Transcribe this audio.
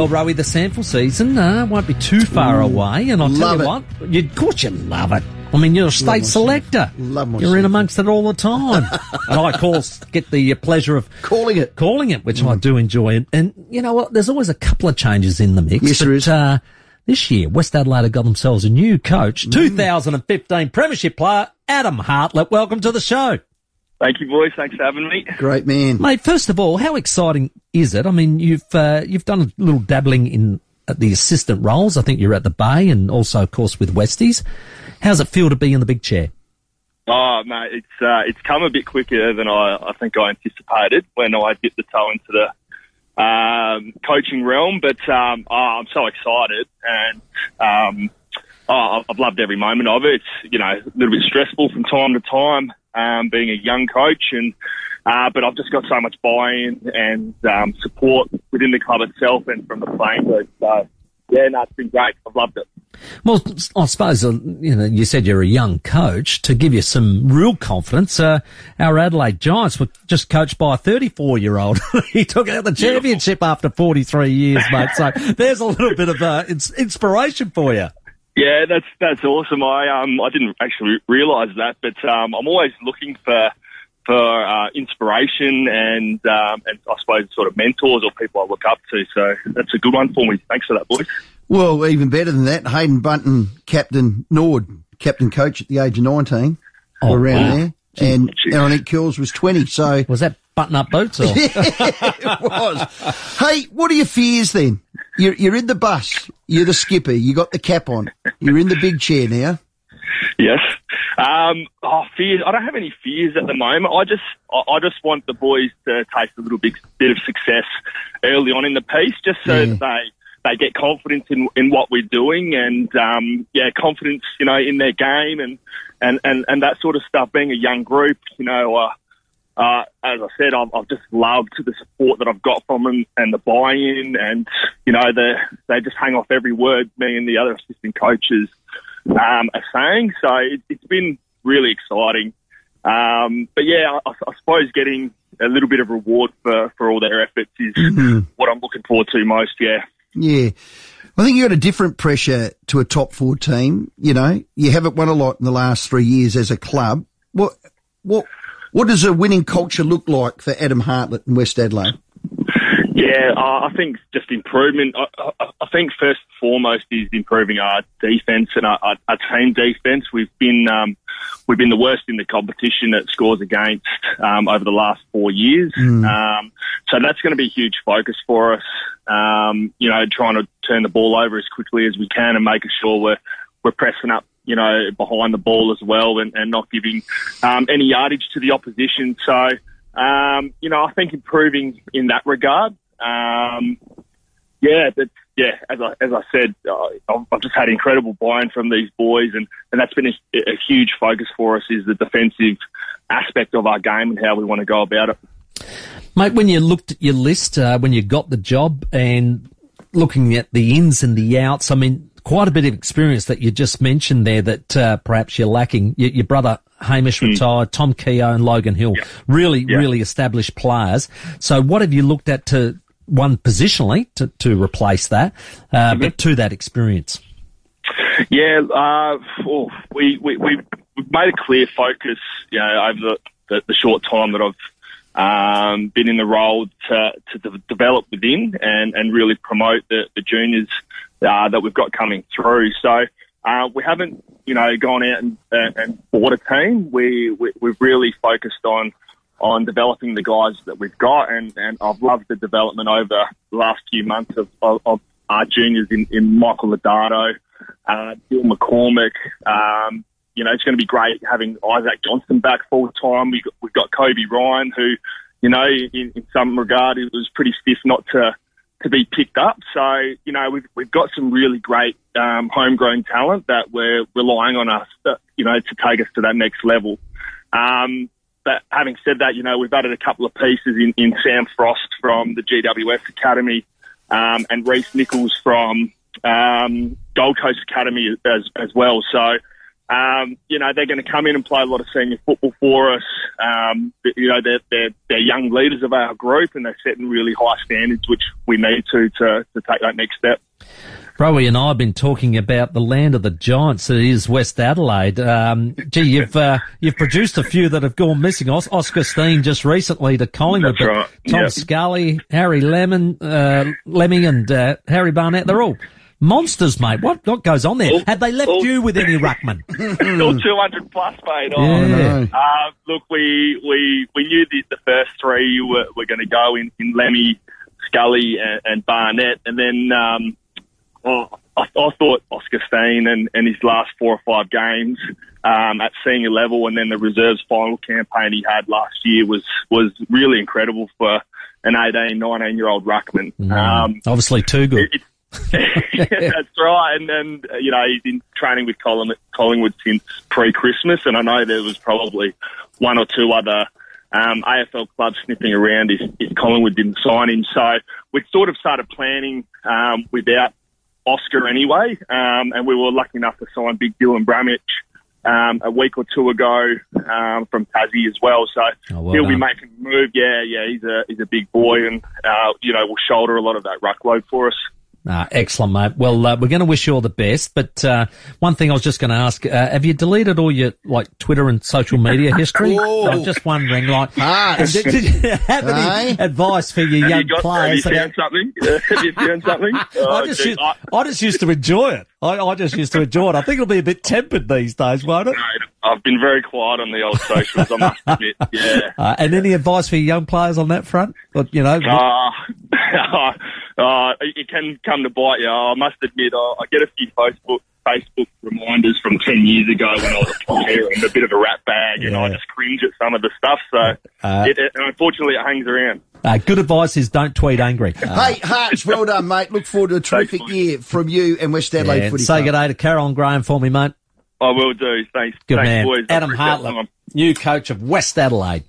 Well, Rowie, the SANFL season uh, won't be too far away, and I'll tell you it. what, you, of course you love it. I mean, you're a state selector. Love You're in amongst it all the time, and I of course get the pleasure of Calling it. calling it, which I do enjoy. And, and you know what? There's always a couple of changes in the mix. Yes, but, there is. Uh, this year, West Adelaide have got themselves a new coach, Mm. 2015 Premiership player Adam Hartlett. Welcome to the show. Thank you, boys. Thanks for having me. Great man. Mate, first of all, how exciting is it? I mean, you've uh, you've done a little dabbling in the assistant roles. I think you're at the Bay and also, of course, with Westies. How's it feel to be in the big chair? Oh, mate, it's uh, it's come a bit quicker than I, I think I anticipated when I dipped the toe into the um, coaching realm. But um, oh, I'm so excited, and um, oh, I've loved every moment of it. It's you know a little bit stressful from time to time, um, being a young coach, and uh, but I've just got so much buy-in and um, support within the club itself and from the playing group. So yeah, no, it's been great. I've loved it. Well, I suppose uh, you know you said you're a young coach to give you some real confidence. Uh, our Adelaide Giants were just coached by a 34 year old. he took out the championship after 43 years, mate. So there's a little bit of uh, inspiration for you. Yeah, that's that's awesome. I um I didn't actually realise that, but um I'm always looking for for uh, inspiration and um and I suppose sort of mentors or people I look up to. So that's a good one for me. Thanks for that, boys. Well, even better than that, Haydn Bunton, captain Nord, captain coach at the age of 19, Oh, around wow. there. And Jeez. Aaron Kills was 20, so Was that button up boots or? it was. Hey, what are your fears then? You're, you're in the bus. You're the skipper. You got the cap on. You're in the big chair now. Yes. Um, oh, fears. I don't have any fears at the moment. I just, I, I just want the boys to taste a little bit, bit of success early on in the piece, just so Yeah. they they get confidence in in what we're doing, and um, yeah, confidence, you know, in their game and and and and that sort of stuff. Being a young group, you know. Uh, uh, as I said, I've, I've just loved the support that I've got from them and the buy-in, and you know, the, they just hang off every word me and the other assistant coaches um, are saying. So it, it's been really exciting. Um, but yeah, I, I suppose getting a little bit of reward for, for all their efforts is what I'm looking forward to most. Yeah. Yeah. I think you got a different pressure to a top four team. You know, you haven't won a lot in the last three years as a club. What, what, what does a winning culture look like for Adam Hartlett and West Adelaide? Yeah, uh, I think just improvement. I, I, I think first and foremost is improving our defence and our, our, our team defence. We've been um, we've been the worst in the competition at scores against um, over the last four years. Um, so that's going to be a huge focus for us. Um, you know, trying to turn the ball over as quickly as we can and making sure we're we're pressing up. You know, behind the ball as well, and, and not giving um, any yardage to the opposition. So, um, you know, I think improving in that regard. Um, yeah, but yeah, as I as I said, uh, I've, just had incredible buy-in from these boys, and, and that's been a, a huge focus for us is the defensive aspect of our game and how we want to go about it. Mate, when you looked at your list, uh, when you got the job and looking at the ins and the outs, I mean, quite a bit of experience that you just mentioned there that uh, perhaps you're lacking. Your, your brother Hamish retired, Tom Keogh and Logan Hill, really, Yeah. really established players. So what have you looked at to, one, positionally to, to replace that, uh, but to that experience? Yeah, uh, oh, we, we, we, we've made a clear focus, you know, over the, the, the short time that I've um, been in the role to, to de- develop within and, and really promote the, the juniors uh, that we've got coming through. So uh, we haven't, you know, gone out and, uh, and bought a team. We, we, we've really focused on on developing the guys that we've got, and, and I've loved the development over the last few months of, of, of our juniors in, in Michael Lodato, uh, Bill McCormick. Um, you know, it's going to be great having Isaac Johnston back full time. We've got, we've got Kobe Ryan, who, you know, in, in some regard, it was pretty stiff not to to be picked up. So, you know, we've we've got some really great um, homegrown talent that we're relying on us, you know, to take us to that next level. Um, but having said that, you know, we've added a couple of pieces in, in Sam Frost from the GWS Academy um, and Reese Nichols from um, Gold Coast Academy as, as well. So, um, you know, they're going to come in and play a lot of senior football for us. Um, you know, they're, they're, they're young leaders of our group and they're setting really high standards, which we need to, to, to take that next step. Rowie and I have been talking about the land of the giants. It is West Adelaide. Um, gee, you've uh, you've produced a few that have gone missing. Os- Oscar Steene just recently to Collingwood, That's right. Tom Yep. Scully, Harry Lemon, uh, Lemming, and uh, Harry Barnett. They're all monsters, mate. What what goes on there? All- Have they left all- you with any ruckman? Still 200 plus, mate. Oh, Yeah. no. Uh, look, we, we, we knew the, the first three were, were going to go in, in Lemmy, Scully, and, and Barnett. And then um, oh, I, I thought Oscar Steene and, and his last four or five games um, at senior level and then the reserves final campaign he had last year was, was really incredible for an 18, 19 year old ruckman. Um, Obviously, too good. it- that's right. And then, uh, you know, he's been training with Colling- Collingwood since pre-Christmas, and I know there was probably one or two other um, AFL clubs sniffing around if, if Collingwood didn't sign him. So we sort of started planning um, without Oscar anyway, um, and we were lucky enough to sign Big Dylan Bramich um, a week or two ago um, from Tassie as well. So Oh, well he'll be making a move. Yeah, yeah, he's a he's a big boy, and uh, you know will shoulder a lot of that ruck load for us. Ah, excellent, mate. Well, uh, we're going to wish you all the best. But uh, one thing I was just going to ask: uh, Have you deleted all your like Twitter and social media history? Whoa. I was just wondering, like, Harsh. did, did you have any Aye. advice for your Have young you got? players? Have you about- found something? Have you found something? I Oh, just, gee, used, I- I just used to enjoy it. I, I just used to enjoy it. I think it'll be a bit tempered these days, won't it? mate, I've been very quiet on the old socials. I must admit. Yeah. Uh, and any advice for your young players on that front? Or, you know, Uh, uh, it can come to bite you. I must admit, I, I get a few Facebook Facebook reminders from ten years ago when I was a player and a bit of a rat bag, and I just cringe at some of the stuff. So, Uh, it, it, unfortunately, it hangs around. uh, good advice is don't tweet angry. Uh, Hey, Harch, well done, mate. Look forward to a terrific Thanks, year from you and West Adelaide yeah, Footy say good day to Carol and Graham for me, mate. I will do. Thanks. Good Thanks, man. boys. Adam appreciate the Hartlett, time. new coach of West Adelaide.